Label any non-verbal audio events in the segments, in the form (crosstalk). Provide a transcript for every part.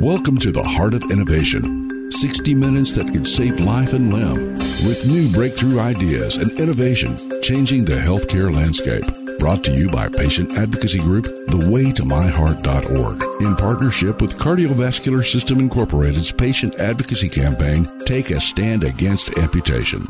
Welcome to the Heart of Innovation. 60 minutes that could save life and limb with new breakthrough ideas and innovation changing the healthcare landscape. Brought to you by patient advocacy group thewaytomyheart.org in partnership with Cardiovascular System Incorporated's patient advocacy campaign Take a Stand Against Amputation.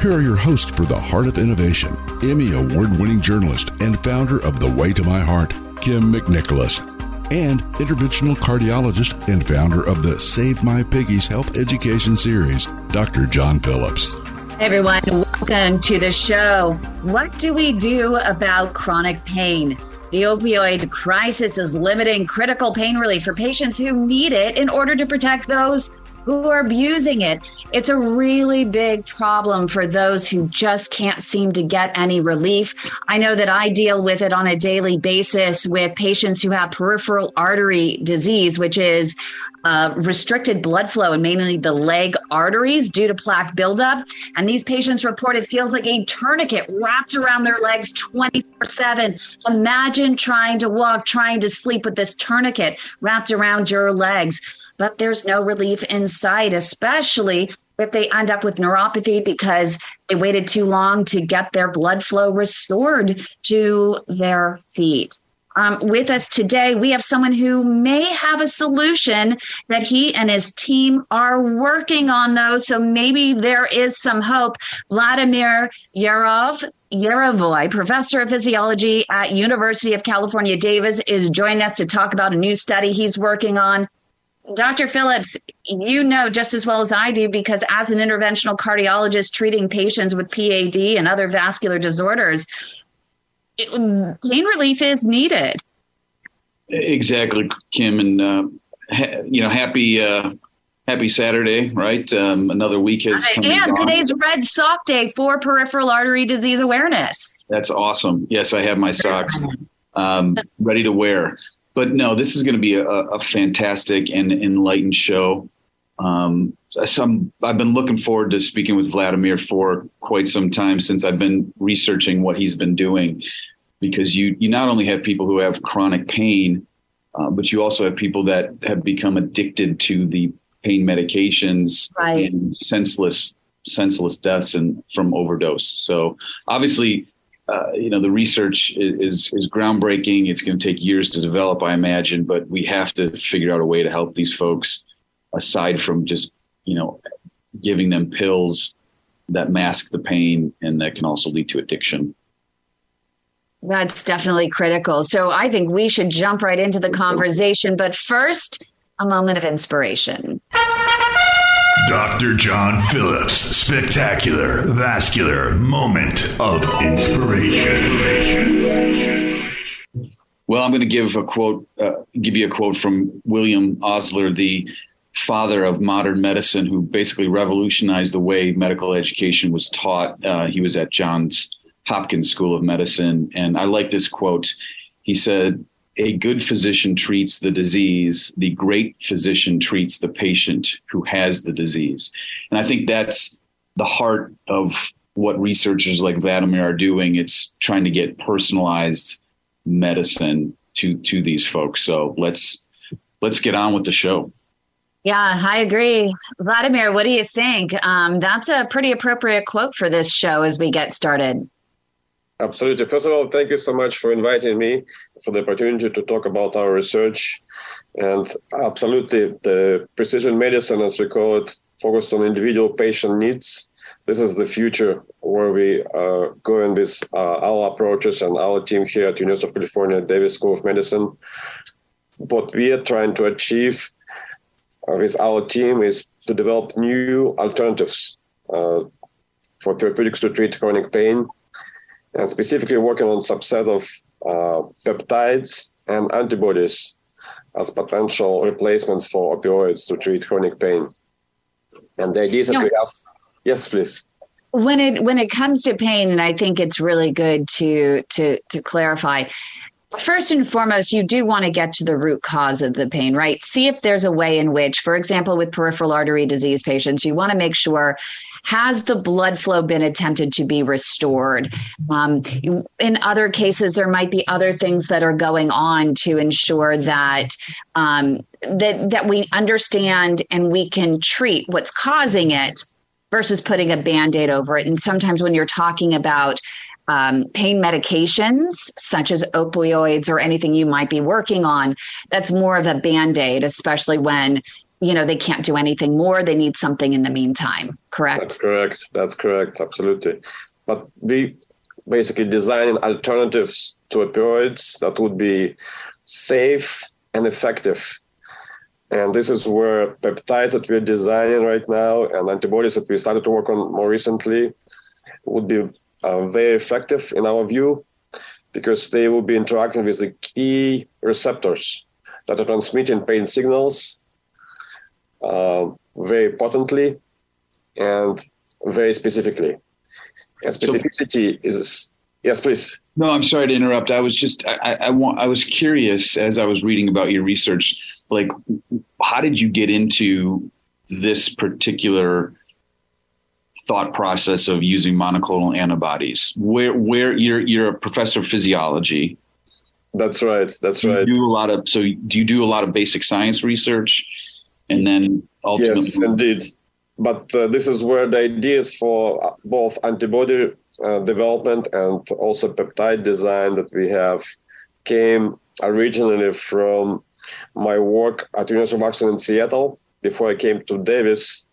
Here are your hosts for the Heart of Innovation, Emmy Award winning journalist and founder of The Way to My Heart, Kim McNicholas, and interventional cardiologist and founder of the Save My Piggies Health Education Series, Dr. John Phillips. Hey everyone, welcome to the show. What do we do about chronic pain? The opioid crisis is limiting critical pain relief for patients who need it in order to protect those who are abusing it. It's a really big problem for those who just can't seem to get any relief. I know that I deal with it on a daily basis with patients who have peripheral artery disease, which is uh, restricted blood flow in mainly the leg arteries due to plaque buildup. And these patients report it feels like a tourniquet wrapped around their legs 24 7. Imagine trying to walk, trying to sleep with this tourniquet wrapped around your legs but there's no relief in sight, especially if they end up with neuropathy because they waited too long to get their blood flow restored to their feet. Um, with us today, we have someone who may have a solution that he and his team are working on, though. So maybe there is some hope. Vladimir Yarov, Yarovoy, professor of physiology at University of California, Davis, is joining us to talk about a new study he's working on. Dr. Phillips, you know just as well as I do because as an interventional cardiologist treating patients with PAD and other vascular disorders, it, pain relief is needed. Exactly, Kim, and uh, ha- you know, happy uh, happy Saturday, right? Um, another week has come and, and today's Red Sock Day for peripheral artery disease awareness. That's awesome. Yes, I have my socks um, ready to wear but no, this is going to be a, a fantastic and enlightened show. Um, some, I've been looking forward to speaking with Vladimir for quite some time since I've been researching what he's been doing, because you you not only have people who have chronic pain, uh, but you also have people that have become addicted to the pain medications right. and senseless senseless deaths and from overdose. So obviously uh, you know, the research is, is groundbreaking. It's going to take years to develop, I imagine, but we have to figure out a way to help these folks aside from just, you know, giving them pills that mask the pain and that can also lead to addiction. That's definitely critical. So I think we should jump right into the conversation. But first, a moment of inspiration. Dr. John Phillips, spectacular vascular moment of inspiration. Well, I'm going to give a quote, uh, give you a quote from William Osler, the father of modern medicine, who basically revolutionized the way medical education was taught. Uh, he was at Johns Hopkins School of Medicine, and I like this quote. He said, a good physician treats the disease, the great physician treats the patient who has the disease. And I think that's the heart of what researchers like Vladimir are doing. It's trying to get personalized medicine to to these folks. So let's let's get on with the show. Yeah, I agree. Vladimir, what do you think? Um, that's a pretty appropriate quote for this show as we get started. Absolutely. First of all, thank you so much for inviting me for the opportunity to talk about our research. And absolutely, the precision medicine, as we call it, focused on individual patient needs. This is the future where we are going with uh, our approaches and our team here at University of California, Davis School of Medicine. What we are trying to achieve uh, with our team is to develop new alternatives uh, for therapeutics to treat chronic pain and specifically working on subset of uh, peptides and antibodies as potential replacements for opioids to treat chronic pain. And the idea is that no. we have, yes, please. When it when it comes to pain, and I think it's really good to to to clarify. First and foremost, you do want to get to the root cause of the pain, right? See if there's a way in which, for example, with peripheral artery disease patients, you want to make sure has the blood flow been attempted to be restored? Um, in other cases, there might be other things that are going on to ensure that um, that that we understand and we can treat what's causing it versus putting a band-aid over it. And sometimes when you're talking about um, pain medications such as opioids or anything you might be working on, that's more of a band aid, especially when you know they can't do anything more. They need something in the meantime. Correct? That's correct. That's correct. Absolutely. But we basically designing alternatives to opioids that would be safe and effective. And this is where peptides that we're designing right now and antibodies that we started to work on more recently would be uh, very effective in our view because they will be interacting with the key receptors that are transmitting pain signals Uh, very potently and very specifically. And specificity so, is yes, please. No, I'm sorry to interrupt. I was just I, I want I was curious as I was reading about your research, like how did you get into this particular thought process of using monoclonal antibodies? Where where you're you're a professor of physiology. That's right. That's right. You do a lot of so do you do a lot of basic science research? And then ultimately. Yes, indeed. But uh, this is where the ideas for both antibody uh, development and also peptide design that we have came originally from my work at University of Washington in Seattle. Before I came to Davis,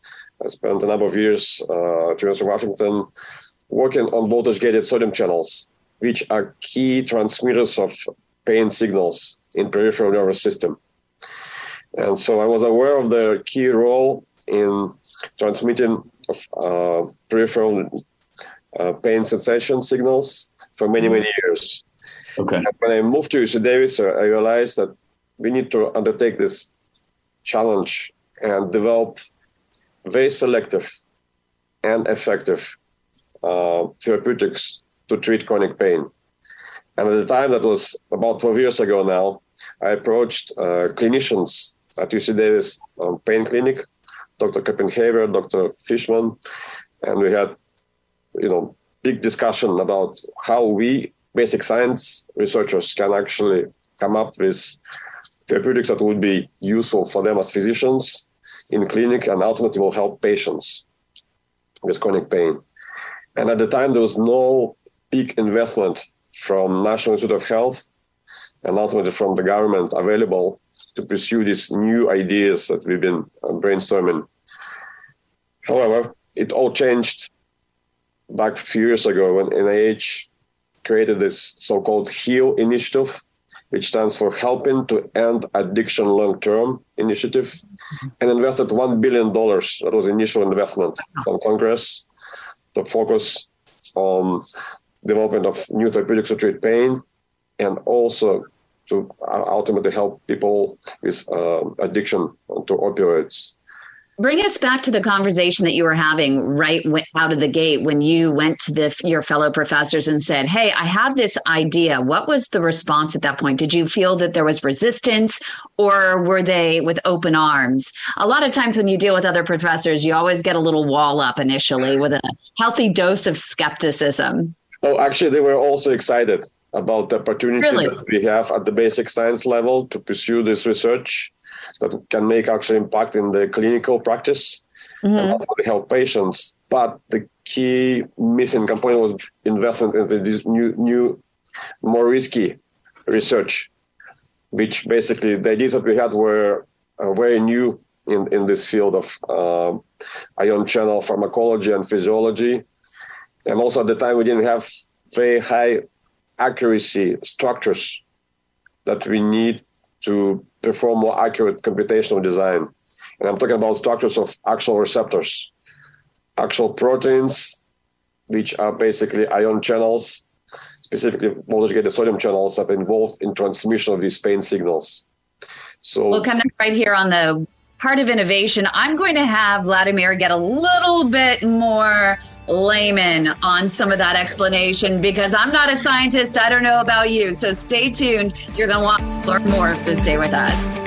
I spent a number of years uh, at University of Washington working on voltage-gated sodium channels, which are key transmitters of pain signals in peripheral nervous system. And so I was aware of their key role in transmitting uh, peripheral uh, pain sensation signals for many, many years. Okay. And when I moved to UC Davis, I realized that we need to undertake this challenge and develop very selective and effective uh, therapeutics to treat chronic pain. And at the time, that was about 12 years ago now, I approached uh, clinicians at UC Davis um, Pain Clinic, Dr. Koppenhaver, Dr. Fishman, and we had, you know, big discussion about how we basic science researchers can actually come up with therapeutics that would be useful for them as physicians in clinic and ultimately will help patients with chronic pain. And at the time, there was no big investment from National Institute of Health and ultimately from the government available to pursue these new ideas that we've been uh, brainstorming. However, it all changed back a few years ago when NIH created this so-called HEAL initiative, which stands for Helping to End Addiction Long Term Initiative, and invested $1 billion. That was initial investment from Congress to focus on development of new therapeutics to treat pain and also to ultimately help people with uh, addiction to opioids. Bring us back to the conversation that you were having right out of the gate when you went to the, your fellow professors and said, Hey, I have this idea. What was the response at that point? Did you feel that there was resistance or were they with open arms? A lot of times when you deal with other professors, you always get a little wall up initially with a healthy dose of skepticism. Oh, actually, they were also excited about the opportunity really? that we have at the basic science level to pursue this research that can make actual impact in the clinical practice mm-hmm. and hopefully help patients. But the key missing component was investment into this new, new, more risky research, which basically the ideas that we had were uh, very new in, in this field of uh, ion channel pharmacology and physiology. And also at the time, we didn't have very high accuracy structures that we need to perform more accurate computational design. And I'm talking about structures of actual receptors, actual proteins, which are basically ion channels specifically voltage gated sodium channels that are involved in transmission of these pain signals. So we'll come right here on the part of innovation. I'm going to have Vladimir get a little bit more layman on some of that explanation because I'm not a scientist. I don't know about you. So stay tuned. You're going to want to learn more, so stay with us.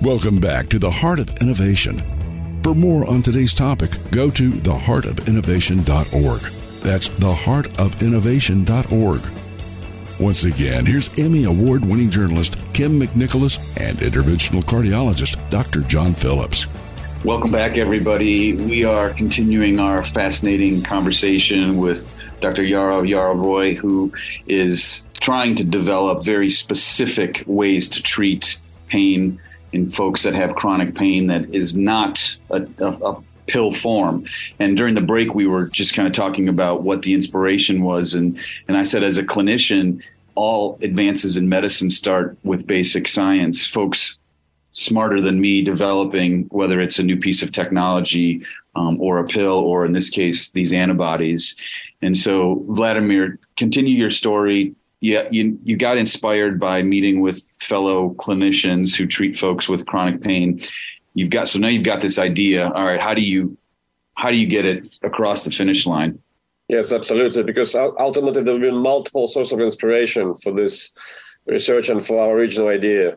Welcome back to the Heart of Innovation. For more on today's topic, go to theheartofinnovation.org. That's theheartofinnovation.org. Once again, here's Emmy Award winning journalist Kim McNicholas and interventional cardiologist Dr. John Phillips. Welcome back, everybody. We are continuing our fascinating conversation with Dr. Yaro Yarovoy, who is trying to develop very specific ways to treat pain in folks that have chronic pain that is not a, a, a pill form. And during the break, we were just kind of talking about what the inspiration was. And, and I said, as a clinician, all advances in medicine start with basic science. Folks smarter than me developing, whether it's a new piece of technology um, or a pill, or in this case, these antibodies. And so, Vladimir, continue your story yeah, you you got inspired by meeting with fellow clinicians who treat folks with chronic pain. You've got so now you've got this idea. All right, how do you how do you get it across the finish line? Yes, absolutely. Because ultimately there have been multiple sources of inspiration for this research and for our original idea.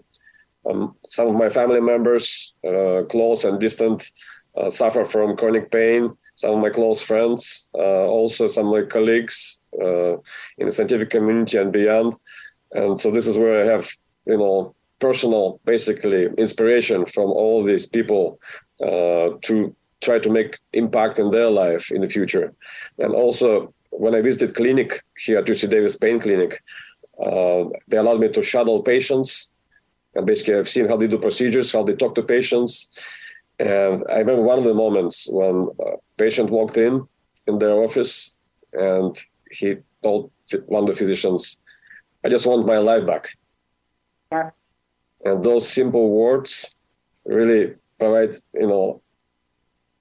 Um, some of my family members, uh, close and distant, uh, suffer from chronic pain. Some of my close friends, uh, also some of my colleagues, uh, in the scientific community and beyond. And so this is where I have, you know, personal, basically, inspiration from all these people uh, to try to make impact in their life in the future. And also, when I visited clinic here at UC Davis Pain Clinic, uh, they allowed me to shuttle patients. And basically, I've seen how they do procedures, how they talk to patients. And I remember one of the moments when a patient walked in in their office and he told one of the physicians, I just want my life back. Yeah. And those simple words really provide, you know,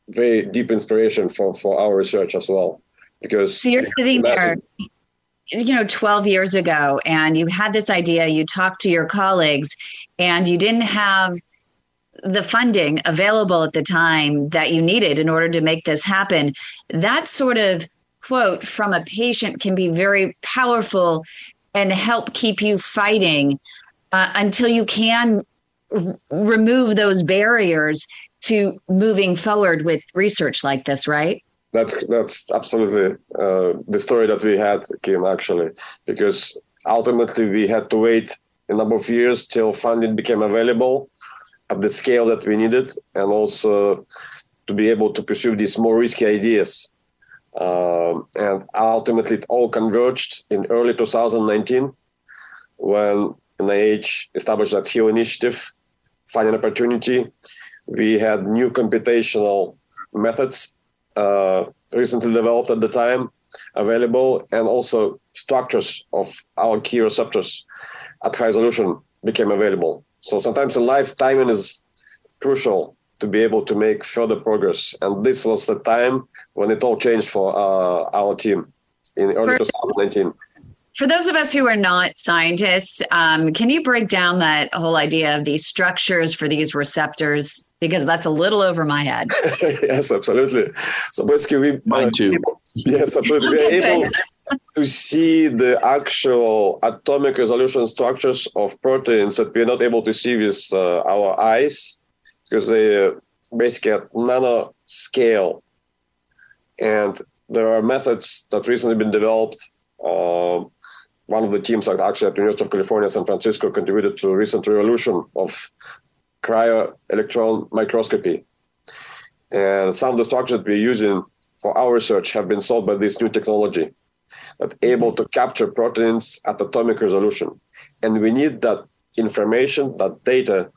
very deep inspiration for, for our research as well. Because so you're sitting there, you know, 12 years ago, and you had this idea, you talked to your colleagues, and you didn't have the funding available at the time that you needed in order to make this happen. That sort of quote from a patient can be very powerful and help keep you fighting uh, until you can r- remove those barriers to moving forward with research like this, right? That's that's absolutely uh, the story that we had, Kim, actually, because ultimately we had to wait a number of years till funding became available at the scale that we needed, and also to be able to pursue these more risky ideas um, and ultimately, it all converged in early 2019 when NIH established that HEAL initiative, finding opportunity. We had new computational methods uh, recently developed at the time available, and also structures of our key receptors at high resolution became available. So sometimes in life, timing is crucial to be able to make further progress. And this was the time when it all changed for uh, our team in early for, 2019. For those of us who are not scientists, um, can you break down that whole idea of these structures for these receptors? Because that's a little over my head. (laughs) yes, absolutely. So basically, we mine too. Able, (laughs) yes, absolutely. we are able to see the actual atomic resolution structures of proteins that we're not able to see with uh, our eyes because they basically at nano scale. And there are methods that recently been developed. Uh, one of the teams actually at the University of California, San Francisco, contributed to a recent revolution of cryo-electron microscopy. And some of the structures we're using for our research have been solved by this new technology that able to capture proteins at atomic resolution. And we need that information, that data,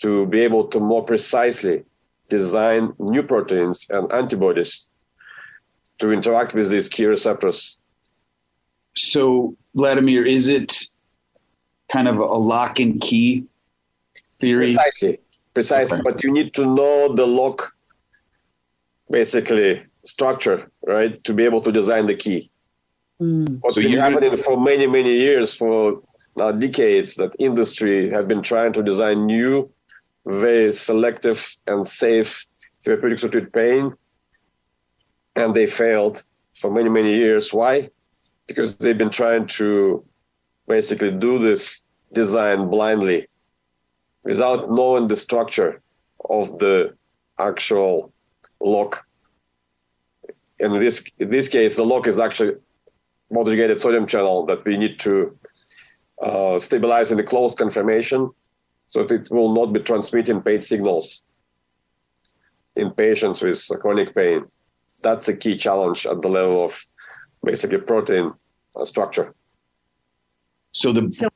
to be able to more precisely design new proteins and antibodies to interact with these key receptors. So, Vladimir, is it kind of a lock and key theory? Precisely, precisely. Okay. But you need to know the lock, basically structure, right, to be able to design the key. Mm. What's so been happening for many, many years, for now decades, that industry have been trying to design new, very selective and safe therapeutics to treat pain, and they failed for many, many years. Why? Because they've been trying to basically do this design blindly without knowing the structure of the actual lock in this in this case, the lock is actually voltage-gated sodium channel that we need to uh, stabilize in the closed conformation so that it will not be transmitting pain signals in patients with chronic pain. That's a key challenge at the level of basically protein uh, structure. So the so,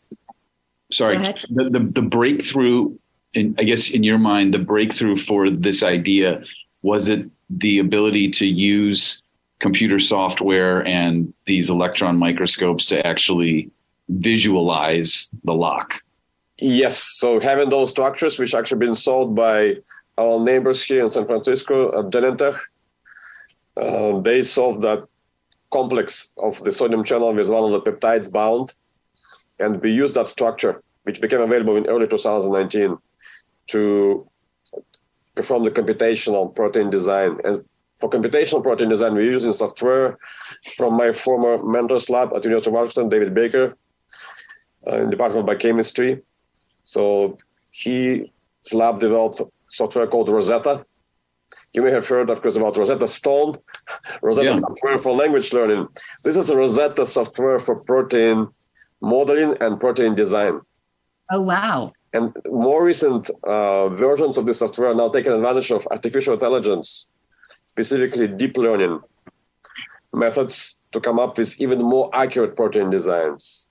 sorry, the, the, the breakthrough, in, I guess in your mind, the breakthrough for this idea was it the ability to use computer software and these electron microscopes to actually visualize the lock. Yes. So having those structures, which actually been solved by our neighbors here in San Francisco at Genentech, uh, they solved that complex of the sodium channel with one of the peptides bound. And we used that structure, which became available in early 2019, to perform the computational protein design. And for computational protein design, we're using software from my former mentor's lab at University of Washington, David Baker, uh, in the Department of Biochemistry. So his lab developed software called Rosetta. You may have heard, of course, about Rosetta Stone, (laughs) Rosetta yeah. software for language learning. This is a Rosetta software for protein modeling and protein design. Oh, wow. And more recent uh, versions of this software are now taking advantage of artificial intelligence, specifically deep learning methods to come up with even more accurate protein designs.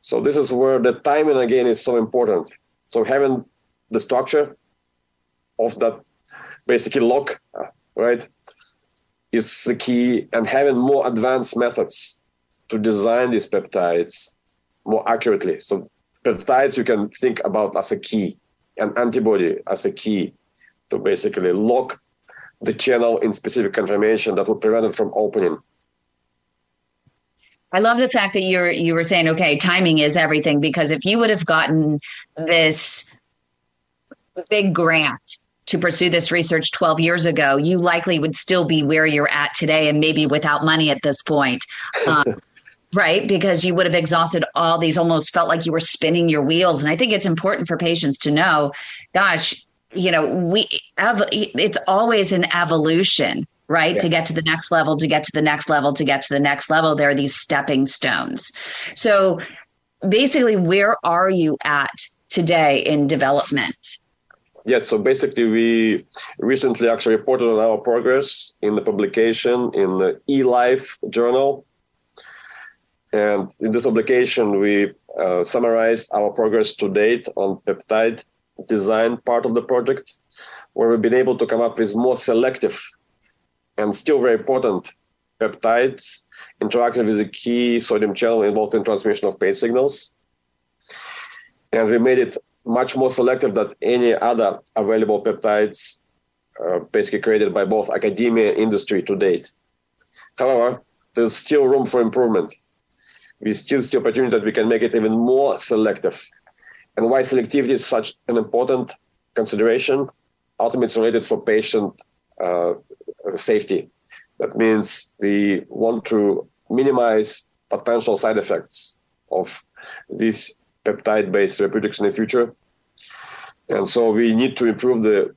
So this is where the timing again is so important. So having the structure of that basically lock, right, is the key, and having more advanced methods to design these peptides more accurately. So peptides you can think about as a key, an antibody as a key to basically lock the channel in specific confirmation that would prevent it from opening. I love the fact that you're you were saying, okay, timing is everything because if you would have gotten this big grant to pursue this research 12 years ago, you likely would still be where you're at today and maybe without money at this point. (laughs) Um, right? Because you would have exhausted all these, almost felt like you were spinning your wheels. And I think it's important for patients to know, gosh, you know, we it's always an evolution, right? Yes. To get to the next level, to get to the next level, to get to the next level. There are these stepping stones. So basically, where are you at today in development? Yes, so basically, we recently actually reported on our progress in the publication in the eLife journal and in this publication, we uh, summarized our progress to date on peptide design part of the project, where we've been able to come up with more selective and still very important peptides interacting with the key sodium channel involved in transmission of pain signals. And we made it much more selective than any other available peptides uh, basically created by both academia and industry to date. However, there's still room for improvement we still see opportunity that we can make it even more selective. And why selectivity is such an important consideration? Ultimately, it's related for patient uh, safety. That means we want to minimize potential side effects of these peptide-based therapeutics in the future. And so we need to improve the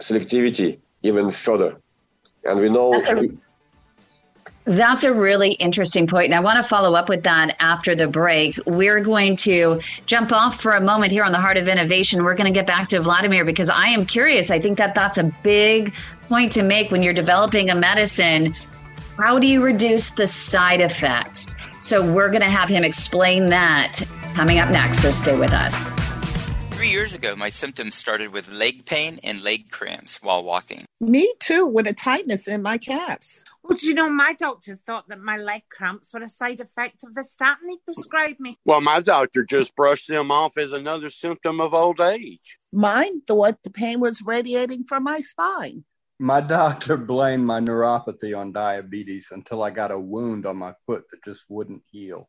selectivity even further. And we know That's a- That's a really interesting point, and I want to follow up with that after the break. We're going to jump off for a moment here on the Heart of Innovation. We're going to get back to Vladimir because I am curious. I think that that's a big point to make when you're developing a medicine. How do you reduce the side effects? So we're going to have him explain that coming up next. So stay with us. Three years ago, my symptoms started with leg pain and leg cramps while walking. Me too, with a tightness in my calves. Well, do you know, my doctor thought that my leg cramps were a side effect of the statin he prescribed me. Well, my doctor just brushed them off as another symptom of old age. Mine thought the pain was radiating from my spine. My doctor blamed my neuropathy on diabetes until I got a wound on my foot that just wouldn't heal.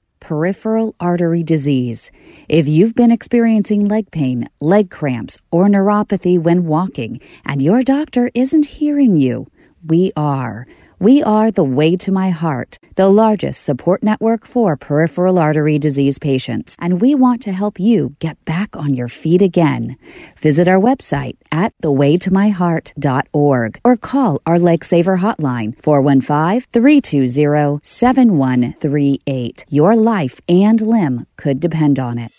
peripheral artery disease. If you've been experiencing leg pain, leg cramps, or neuropathy when walking, and your doctor isn't hearing you, we are. We are the Way to My Heart, the largest support network for peripheral artery disease patients, and we want to help you get back on your feet again. Visit our website at thewaytomyheart.org or call our Leg Saver hotline 415-320-7138. Your life and limb could depend on it.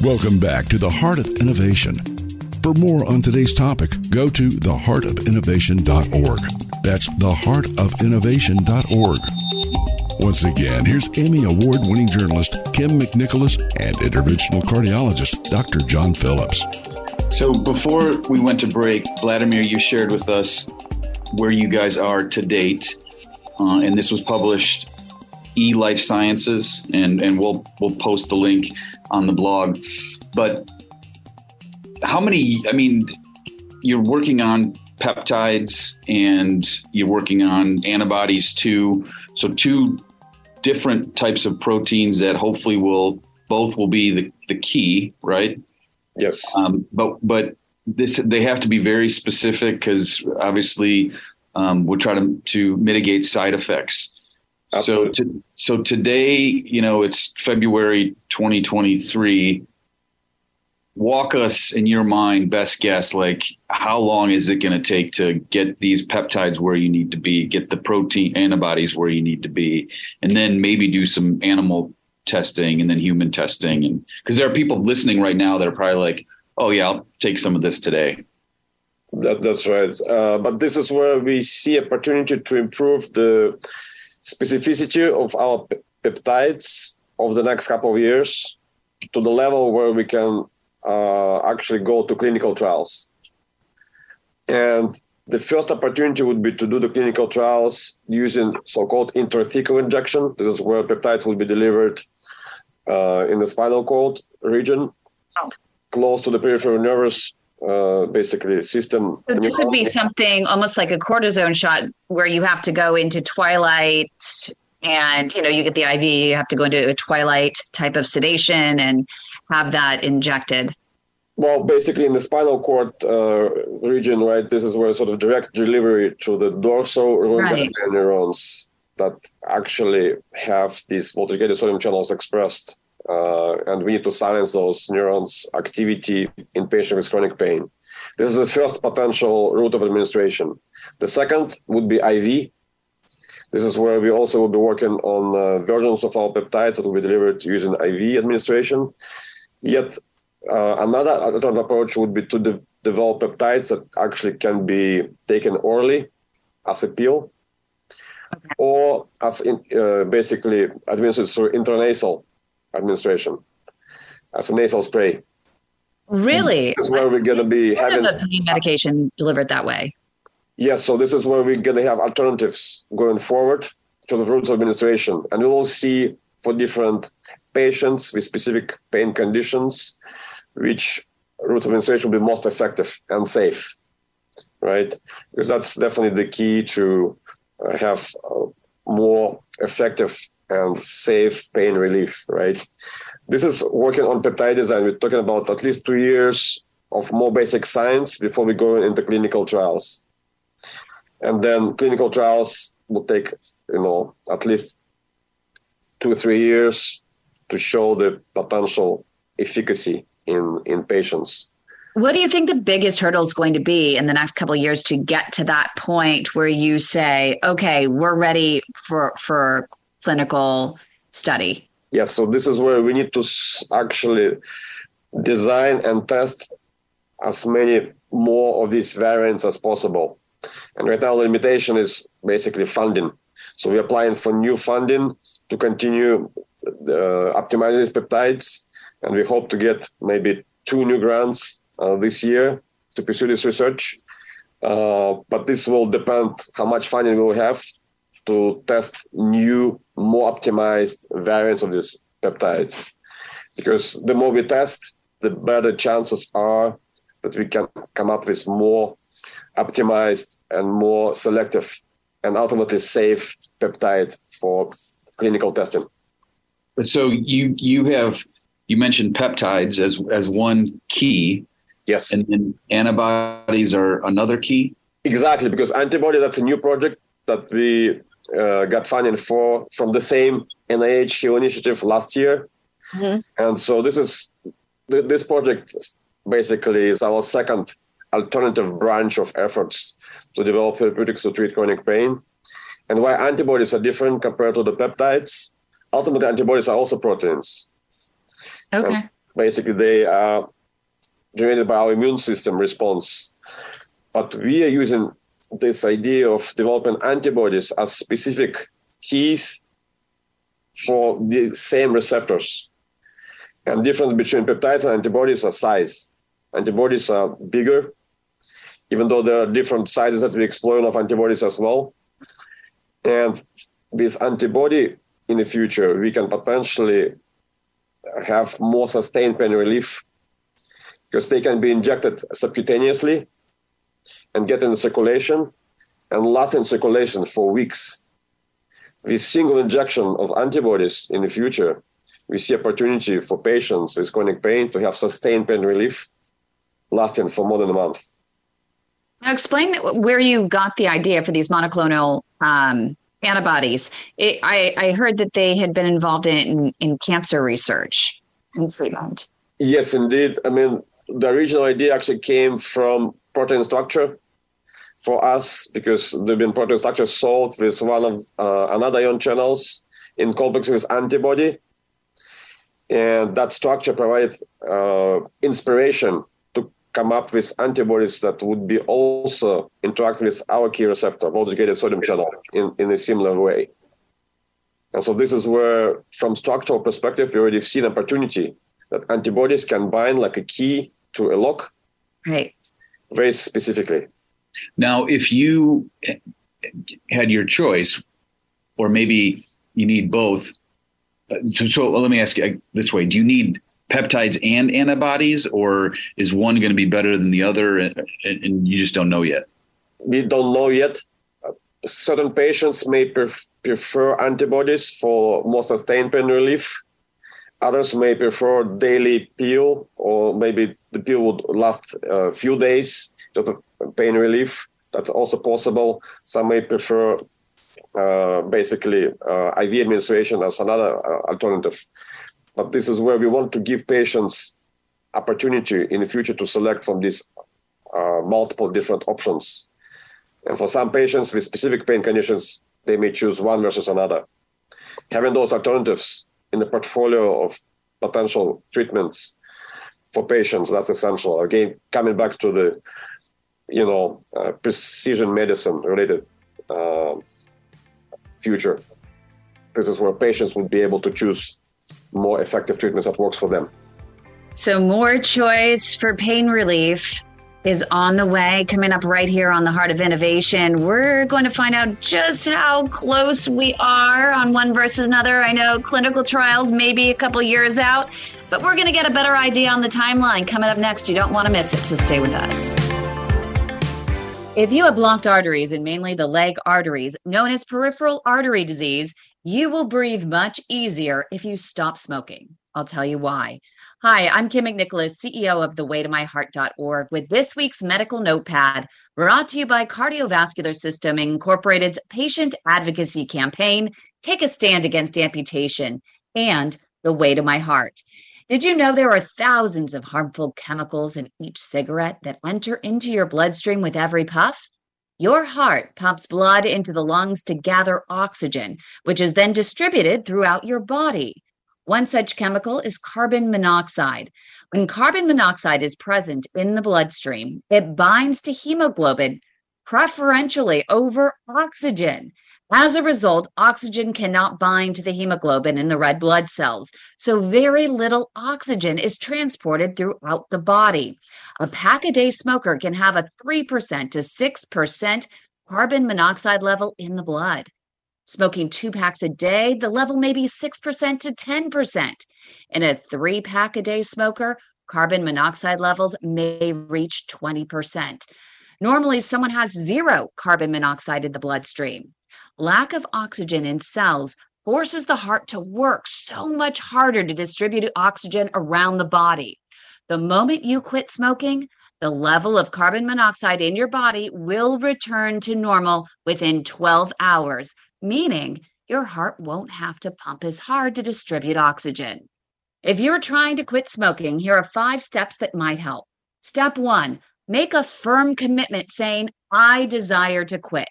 Welcome back to the Heart of Innovation. For more on today's topic, go to theheartofinnovation.org. That's theheartofinnovation.org. Once again, here's Emmy Award winning journalist Kim McNicholas and interventional cardiologist Dr. John Phillips. So before we went to break, Vladimir, you shared with us where you guys are to date, uh, and this was published e Life Sciences, and and we'll we'll post the link on the blog. But how many? I mean, you're working on peptides and you're working on antibodies too. So two different types of proteins that hopefully will both will be the, the key, right? Yes. Um, but but this they have to be very specific because obviously um, we're trying to to mitigate side effects. Absolutely. So to, so today, you know, it's February 2023 walk us in your mind best guess like how long is it going to take to get these peptides where you need to be get the protein antibodies where you need to be and then maybe do some animal testing and then human testing and because there are people listening right now that are probably like oh yeah i'll take some of this today. That, that's right. Uh, but this is where we see opportunity to improve the specificity of our peptides over the next couple of years to the level where we can actually go to clinical trials. And the first opportunity would be to do the clinical trials using so-called intrathecal injection. This is where peptides will be delivered uh, in the spinal cord region, oh. close to the peripheral nervous, uh, basically system. So this would be something almost like a cortisone shot, where you have to go into twilight, and you know you get the IV. You have to go into a twilight type of sedation and have that injected? Well, basically in the spinal cord uh, region, right? This is where sort of direct delivery to the dorsal right. neurons that actually have these voltage-gated sodium channels expressed, uh, and we need to silence those neurons' activity in patients with chronic pain. This is the first potential route of administration. The second would be IV. This is where we also will be working on uh, versions of our peptides that will be delivered using IV administration. Yet uh, another alternative approach would be to de- develop peptides that actually can be taken orally as a pill okay. or as in, uh, basically administered through intranasal administration as a nasal spray. Really? This is where we're going to be having a pain medication delivered that way. Yes, so this is where we're going to have alternatives going forward to the routes of administration, and we will see for different patients with specific pain conditions, which route of administration will be most effective and safe, right? Because that's definitely the key to uh, have uh, more effective and safe pain relief, right? This is working on peptide design. We're talking about at least two years of more basic science before we go into clinical trials. And then clinical trials will take, you know, at least two, three years to show the potential efficacy in, in patients. What do you think the biggest hurdle is going to be in the next couple of years to get to that point where you say, okay, we're ready for, for clinical study? Yes, so this is where we need to actually design and test as many more of these variants as possible. And right now, the limitation is basically funding. So we're applying for new funding to continue the, optimizing these peptides, and we hope to get maybe two new grants uh, this year to pursue this research. Uh, but this will depend how much funding we will have to test new, more optimized variants of these peptides. Because the more we test, the better chances are that we can come up with more optimized and more selective and ultimately safe peptide for clinical testing. But so you you have you mentioned peptides as as one key. Yes. And then antibodies are another key. Exactly, because antibody that's a new project that we uh, got funding for from the same NIH Heal initiative last year. Mm-hmm. And so this is this project basically is our second alternative branch of efforts to develop therapeutics to treat chronic pain. And why antibodies are different compared to the peptides, ultimately antibodies are also proteins. Okay. And basically, they are generated by our immune system response. But we are using this idea of developing antibodies as specific keys for the same receptors. And difference between peptides and antibodies are size. Antibodies are bigger, even though there are different sizes that we explore of antibodies as well. And this antibody in the future, we can potentially have more sustained pain relief because they can be injected subcutaneously and get in circulation and last in circulation for weeks. With single injection of antibodies in the future, we see opportunity for patients with chronic pain to have sustained pain relief lasting for more than a month. Now, explain where you got the idea for these monoclonal um, antibodies. It, I, I, heard that they had been involved in, in, cancer research and treatment. Yes, indeed. I mean, the original idea actually came from protein structure for us because there've been protein structure solved with one of uh, another ion channels in complex with antibody. And that structure provided uh, inspiration come up with antibodies that would be also interact with our key receptor, voltage-gated sodium channel, in, in a similar way. And so this is where, from structural perspective, we already seen opportunity that antibodies can bind like a key to a lock. Right. Very specifically. Now, if you had your choice, or maybe you need both. Uh, so, so let me ask you this way: Do you need peptides and antibodies, or is one going to be better than the other, and, and you just don't know yet? We don't know yet. Certain patients may pref- prefer antibodies for more sustained pain relief. Others may prefer daily pill, or maybe the pill would last a few days, just pain relief. That's also possible. Some may prefer uh, basically uh, IV administration as another uh, alternative. But this is where we want to give patients opportunity in the future to select from these uh, multiple different options. And for some patients with specific pain conditions, they may choose one versus another. Having those alternatives in the portfolio of potential treatments for patients, that's essential. Again, coming back to the, you know, uh, precision medicine related uh, future. This is where patients would be able to choose more effective treatments that works for them. So more choice for pain relief is on the way coming up right here on the heart of innovation. We're going to find out just how close we are on one versus another. I know clinical trials may be a couple years out, But we're going to get a better idea on the timeline coming up next. You don't want to miss it, so stay with us. If you have blocked arteries and mainly the leg arteries, known as peripheral artery disease, you will breathe much easier if you stop smoking. I'll tell you why. Hi, I'm Kim McNicholas, CEO of thewaytomyheart.org, with this week's medical notepad brought to you by Cardiovascular System Incorporated's patient advocacy campaign, Take a Stand Against Amputation, and The Way to My Heart. Did you know there are thousands of harmful chemicals in each cigarette that enter into your bloodstream with every puff? Your heart pumps blood into the lungs to gather oxygen, which is then distributed throughout your body. One such chemical is carbon monoxide. When carbon monoxide is present in the bloodstream, it binds to hemoglobin preferentially over oxygen. As a result, oxygen cannot bind to the hemoglobin in the red blood cells, so very little oxygen is transported throughout the body. A pack a day smoker can have a 3% to 6% carbon monoxide level in the blood. Smoking two packs a day, the level may be 6% to 10%. In a three pack a day smoker, carbon monoxide levels may reach 20%. Normally, someone has zero carbon monoxide in the bloodstream. Lack of oxygen in cells forces the heart to work so much harder to distribute oxygen around the body. The moment you quit smoking, the level of carbon monoxide in your body will return to normal within 12 hours, meaning your heart won't have to pump as hard to distribute oxygen. If you're trying to quit smoking, here are five steps that might help. Step one, make a firm commitment saying, I desire to quit.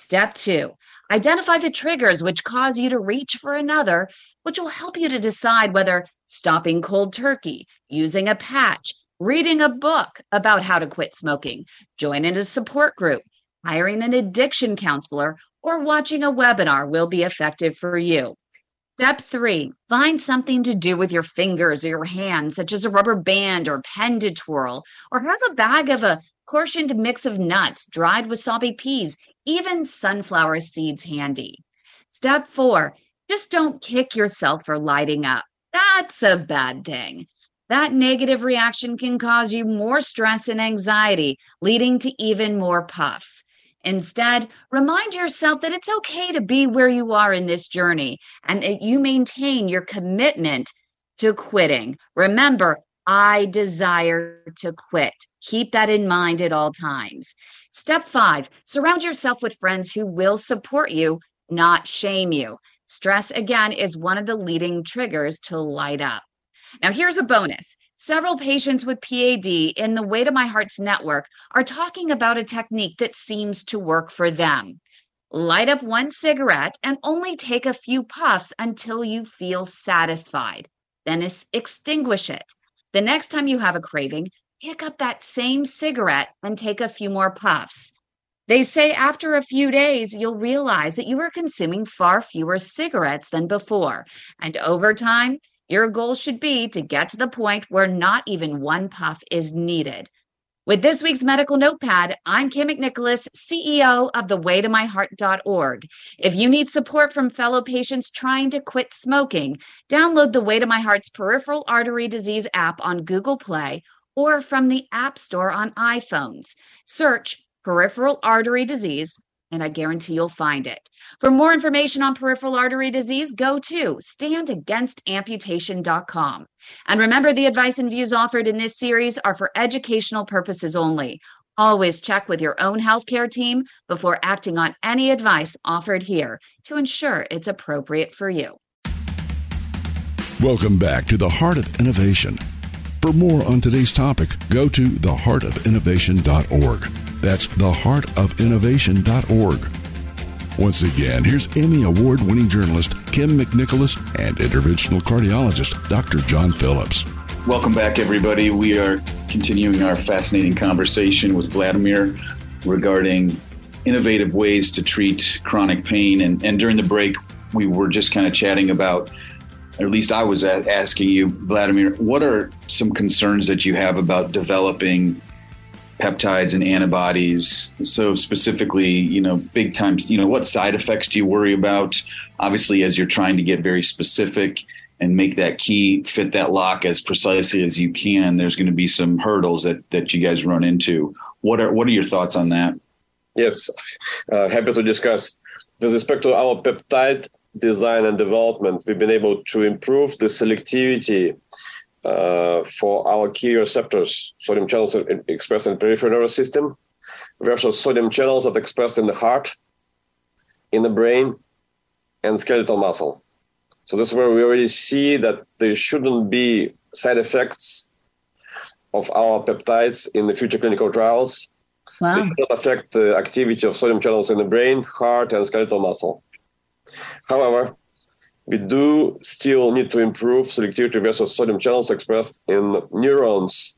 Step two, identify the triggers which cause you to reach for another, which will help you to decide whether stopping cold turkey, using a patch, reading a book about how to quit smoking, joining a support group, hiring an addiction counselor, or watching a webinar will be effective for you. Step three, find something to do with your fingers or your hands, such as a rubber band or pen to twirl, or have a bag of a portioned mix of nuts, dried wasabi peas, even sunflower seeds handy. Step four, just don't kick yourself for lighting up. That's a bad thing. That negative reaction can cause you more stress and anxiety, leading to even more puffs. Instead, remind yourself that it's okay to be where you are in this journey and that you maintain your commitment to quitting. Remember, I desire to quit. Keep that in mind at all times. Step five, surround yourself with friends who will support you, not shame you. Stress, again, is one of the leading triggers to light up. Now, here's a bonus. Several patients with PAD in the Way to My Heart's network are talking about a technique that seems to work for them. Light up one cigarette and only take a few puffs until you feel satisfied. Then extinguish it. The next time you have a craving, pick up that same cigarette and take a few more puffs. They say after a few days, you'll realize that you are consuming far fewer cigarettes than before. And over time, your goal should be to get to the point where not even one puff is needed. With this week's medical notepad, I'm Kim McNicholas, CEO of thewaytomyheart.org. If you need support from fellow patients trying to quit smoking, download the Way to My Heart's peripheral artery disease app on Google Play or from the App Store on iPhones. Search peripheral artery disease and I guarantee you'll find it. For more information on peripheral artery disease, go to standagainstamputation.com. And remember, the advice and views offered in this series are for educational purposes only. Always check with your own healthcare team before acting on any advice offered here to ensure it's appropriate for you. Welcome back to the Heart of Innovation. For more on today's topic, go to theheartofinnovation.org. That's theheartofinnovation.org. Once again, here's Emmy Award winning journalist Kim McNicholas and interventional cardiologist Dr. John Phillips. Welcome back, everybody. We are continuing our fascinating conversation with Vladimir regarding innovative ways to treat chronic pain. And, and during the break, we were just kind of chatting about at least I was asking you, Vladimir, what are some concerns that you have about developing peptides and antibodies? So specifically, you know, big time, you know, what side effects do you worry about? Obviously, as you're trying to get very specific, and make that key fit that lock as precisely as you can, there's going to be some hurdles that, that you guys run into. What are what are your thoughts on that? Yes, uh, happy to discuss. With respect to our peptide design and development, we've been able to improve the selectivity uh, for our key receptors, sodium channels expressed in the peripheral nervous system, versus sodium channels that expressed in the heart, in the brain, and skeletal muscle. So this is where we already see that there shouldn't be side effects of our peptides in the future clinical trials. Wow. They not affect the activity of sodium channels in the brain, heart, and skeletal muscle. However, we do still need to improve selectivity versus sodium channels expressed in neurons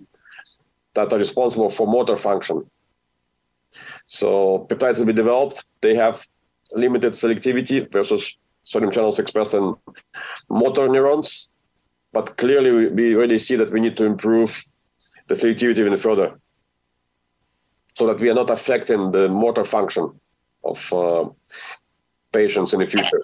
that are responsible for motor function. So peptides that we developed. They have limited selectivity versus sodium channels expressed in motor neurons. But clearly, we already see that we need to improve the selectivity even further so that we are not affecting the motor function of uh, patients in the future.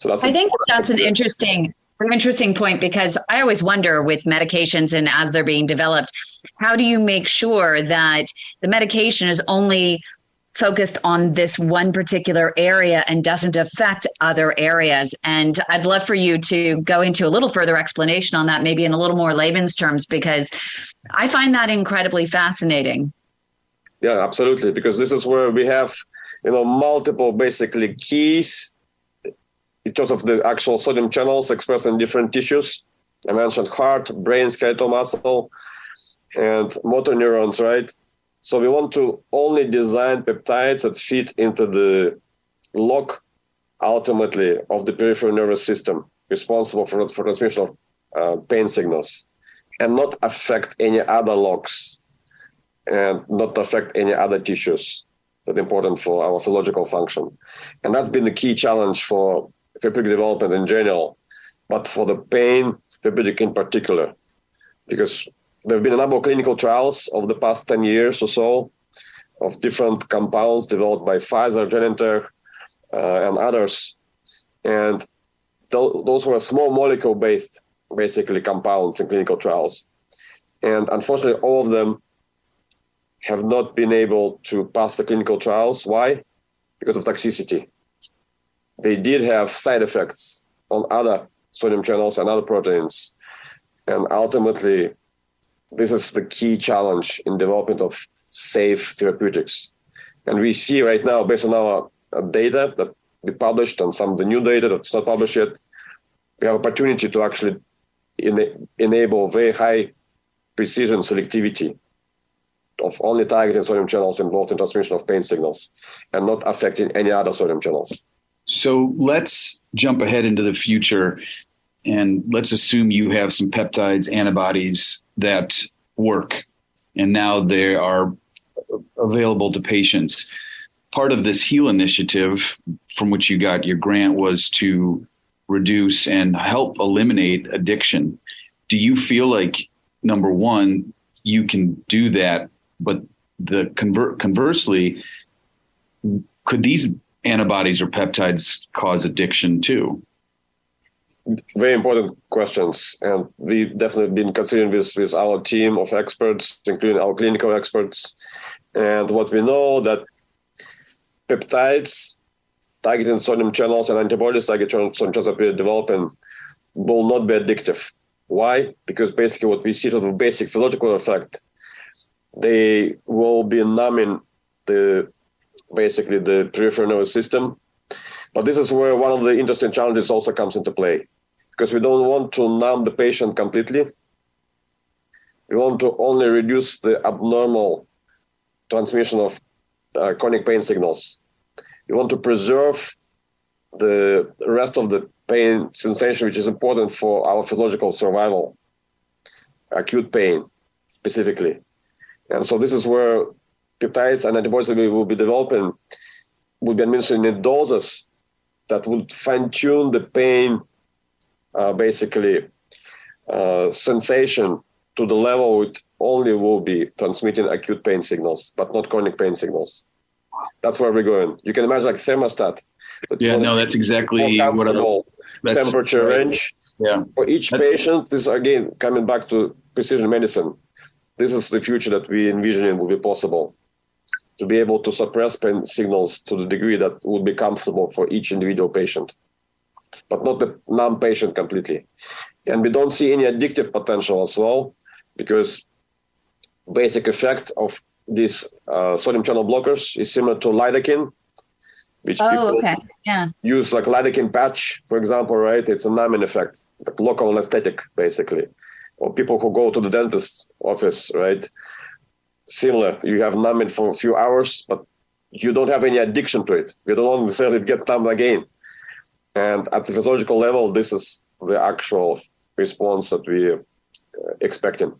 So that's I think that's an interesting an interesting point because I always wonder with medications and as they're being developed, how do you make sure that the medication is only focused on this one particular area and doesn't affect other areas. And I'd love for you to go into a little further explanation on that, maybe in a little more layman's terms, because I find that incredibly fascinating. Yeah, absolutely. Because this is where we have, you know, multiple basically keys in terms of the actual sodium channels expressed in different tissues. I mentioned heart, brain, skeletal muscle, and motor neurons, right? So we want to only design peptides that fit into the lock ultimately of the peripheral nervous system responsible for, for transmission of uh, pain signals and not affect any other locks and not affect any other tissues that are important for our physiological function. And that's been the key challenge for therapeutic development in general, but for the pain therapeutic in particular, because there have been a number of clinical trials over the past 10 years or so of different compounds developed by Pfizer, Genentech, uh, and others. And th- those were small molecule based, basically, compounds in clinical trials. And unfortunately, all of them have not been able to pass the clinical trials. Why? Because of toxicity. They did have side effects on other sodium channels and other proteins. And ultimately, this is the key challenge in development of safe therapeutics. And we see right now, based on our uh, data that we published and some of the new data that's not published yet, we have opportunity to actually enable very high precision selectivity of only targeting sodium channels involved in transmission of pain signals and not affecting any other sodium channels. So let's jump ahead into the future and let's assume you have some peptides, antibodies that work, and now they are available to patients. Part of this HEAL initiative, from which you got your grant, was to reduce and help eliminate addiction. Do you feel like, number one, you can do that, but the conver- conversely, could these antibodies or peptides cause addiction too? very important questions, and we've definitely been considering this with our team of experts, including our clinical experts. And what we know that peptides targeting sodium channels and antibodies targeting sodium channels that we're developing will not be addictive. Why? Because basically what we see sort of basic physiological effect, they will be numbing the basically the peripheral nervous system. But this is where one of the interesting challenges also comes into play because we don't want to numb the patient completely. We want to only reduce the abnormal transmission of uh, chronic pain signals. We want to preserve the rest of the pain sensation, which is important for our physiological survival, acute pain specifically. And so this is where peptides and antibodies that we will be developing will be administered in doses that would fine tune the pain uh, basically uh, sensation to the level it only will be transmitting acute pain signals, but not chronic pain signals. That's where we're going. You can imagine like thermostat. Yeah, no, that's exactly what I temperature right. range, Yeah. For each patient, this again coming back to precision medicine. This is the future that we envision it will be possible to be able to suppress pain signals to the degree that would be comfortable for each individual patient, but not the numb patient completely. And we don't see any addictive potential as well, because basic effect of these uh, sodium channel blockers is similar to lidocaine, which Oh, people okay. Yeah. use like lidocaine patch, for example, right? It's a numbing effect, like local anesthetic, basically. Or people who go to the dentist office, right? Similar. You have numbing for a few hours, but you don't have any addiction to it. You don't necessarily get numbed again. And at the physiological level, this is the actual response that we are expecting.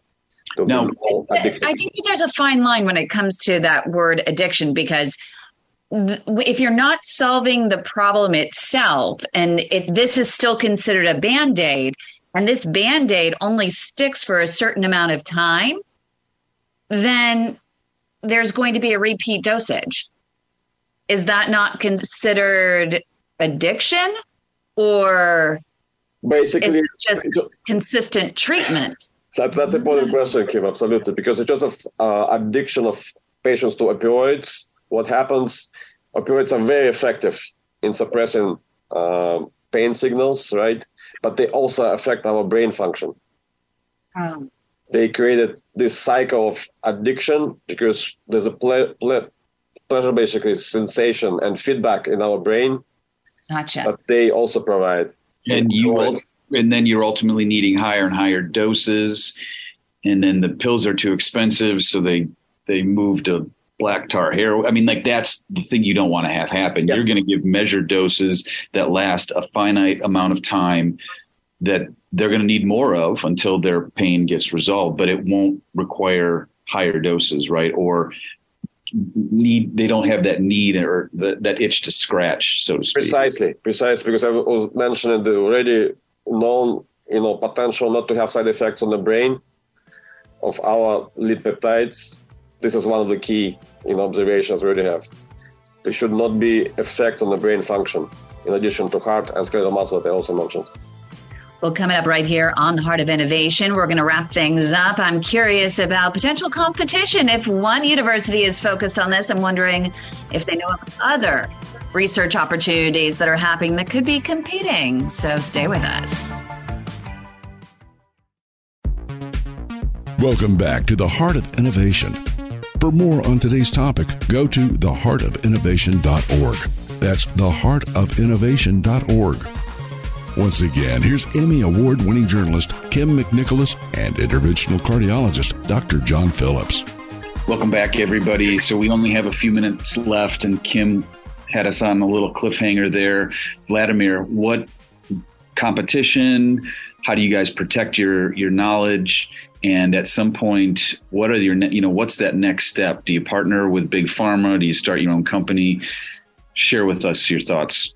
To Now- be all addictive. I think there's a fine line when it comes to that word addiction because if you're not solving the problem itself, and if this is still considered a band aid, and this band aid only sticks for a certain amount of time, then there's going to be a repeat dosage. Is that not considered addiction or Basically, just consistent treatment? That, that's an important question, Kim, absolutely. Because it's just of uh, addiction of patients to opioids, what happens, opioids are very effective in suppressing um, pain signals, right? But they also affect our brain function. Um, They created this cycle of addiction because there's a ple- ple- pleasure, basically, sensation and feedback in our brain gotcha. that they also provide. and you ul- and then you're ultimately needing higher and higher doses and then the pills are too expensive so they they move to black tar heroin i mean like that's the thing you don't want to have happen Yes. you're going to give measured doses that last a finite amount of time that they're going to need more of until their pain gets resolved but it won't require higher doses right or need they don't have that need or that, that itch to scratch so to speak Precisely, precisely, because I was mentioning the already known, you know, potential not to have side effects on the brain of our lead peptides. This is one of the key, you know, observations we already have. There should not be effect on the brain function, in addition to heart and skeletal muscle that I also mentioned. Well, coming up right here on the Heart of Innovation, we're going to wrap things up. I'm curious about potential competition. If one university is focused on this, I'm wondering if they know of other research opportunities that are happening that could be competing. So stay with us. Welcome back to the Heart of Innovation. For more on today's topic, go to theheartofinnovation.org. That's theheartofinnovation.org. Once again, here's Emmy Award winning journalist Kim McNicholas and interventional cardiologist Dr. John Phillips. Welcome back, everybody. So we only have a few minutes left, and Kim had us on a little cliffhanger there. Vladimir, what competition? How do you guys protect your your knowledge? And at some point, what are your ne- you know what's that next step? Do you partner with big pharma? Do you start your own company? Share with us your thoughts.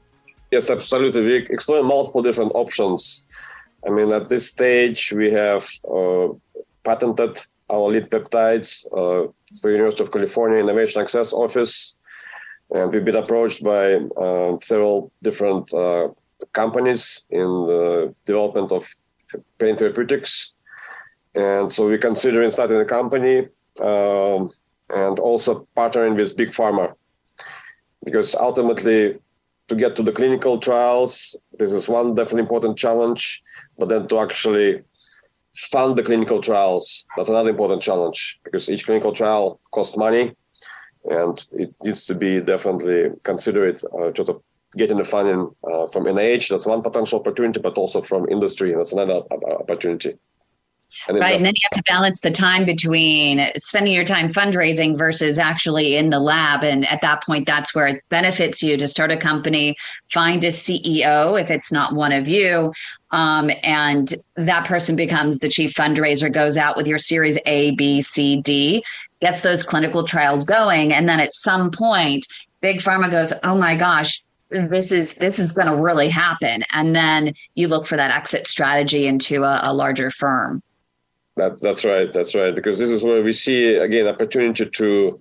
Yes, absolutely. We explore multiple different options. I mean, at this stage, we have uh, patented our lead peptides uh, for University of California Innovation Access Office, and we've been approached by uh, several different uh, companies in the development of pain therapeutics. And so we're considering starting a company um, and also partnering with big pharma because ultimately to get to the clinical trials, this is one definitely important challenge, but then to actually fund the clinical trials, that's another important challenge because each clinical trial costs money and it needs to be definitely considered uh, just of getting the funding uh, from NIH. That's one potential opportunity, but also from industry. That's another opportunity. And right, and then you have to balance the time between spending your time fundraising versus actually in the lab. And at that point, that's where it benefits you to start a company, find a CEO if it's not one of you, um, and that person becomes the chief fundraiser, goes out with your Series A, B, C, D, gets those clinical trials going, and then at some point, big pharma goes, "Oh my gosh." This is this is going to really happen, and then you look for that exit strategy into a, a larger firm. That's that's right. That's right. Because this is where we see again opportunity to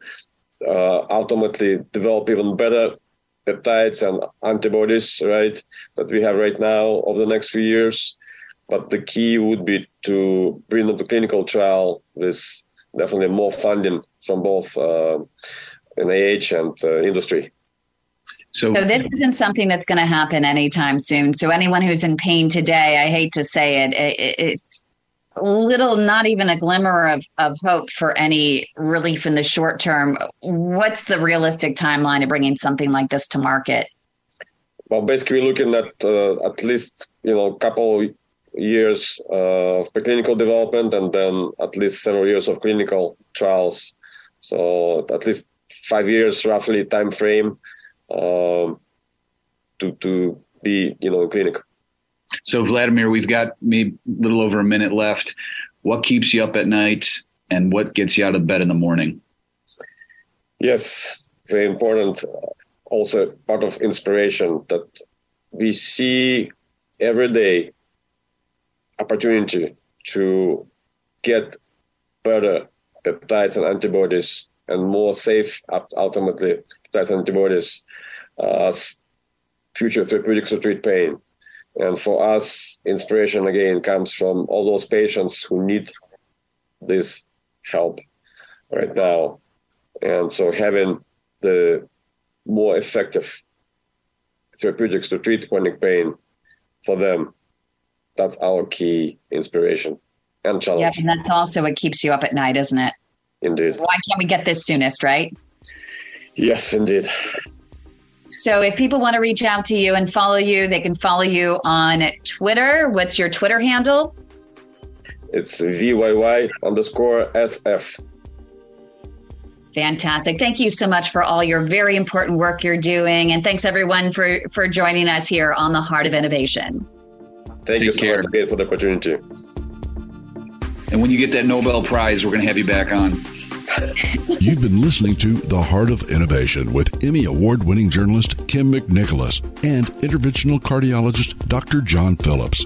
uh, ultimately develop even better peptides and antibodies, right? That we have right now over the next few years, but the key would be to bring them to clinical trial with definitely more funding from both uh, NIH and uh, industry. So, so, this isn't something that's going to happen anytime soon. So anyone who's in pain today, I hate to say it, it, it it's little, not even a glimmer of, of hope for any relief in the short term. What's the realistic timeline of bringing something like this to market? Well, basically, we're looking at uh, at least you know a couple years uh, of preclinical development and then at least several years of clinical trials. So at least five years, roughly time frame um, to to be you know in clinic. So Vladimir, we've got maybe a little over a minute left. What keeps you up at night, and what gets you out of bed in the morning? Yes, very important. Also, part of inspiration that we see every day opportunity to get better peptides and antibodies and more safe, ultimately, and antibodies as uh, future therapeutics to treat pain. And for us, inspiration again comes from all those patients who need this help right now. And so having the more effective therapeutics to treat chronic pain for them, that's our key inspiration and challenge. Yeah, and that's also what keeps you up at night, isn't it? Indeed. Why can't we get this soonest, right? Yes, indeed. So if people want to reach out to you and follow you, they can follow you on Twitter. What's your Twitter handle? It's VYY underscore SF. Fantastic. Thank you so much for all your very important work you're doing. And thanks everyone for, for joining us here on the Heart of Innovation. Thank Take you so care. much again for the opportunity. And when you get that Nobel Prize, we're going to have you back on. You've been listening to The Heart of Innovation with Emmy Award winning journalist Kim McNicholas and interventional cardiologist Dr. John Phillips.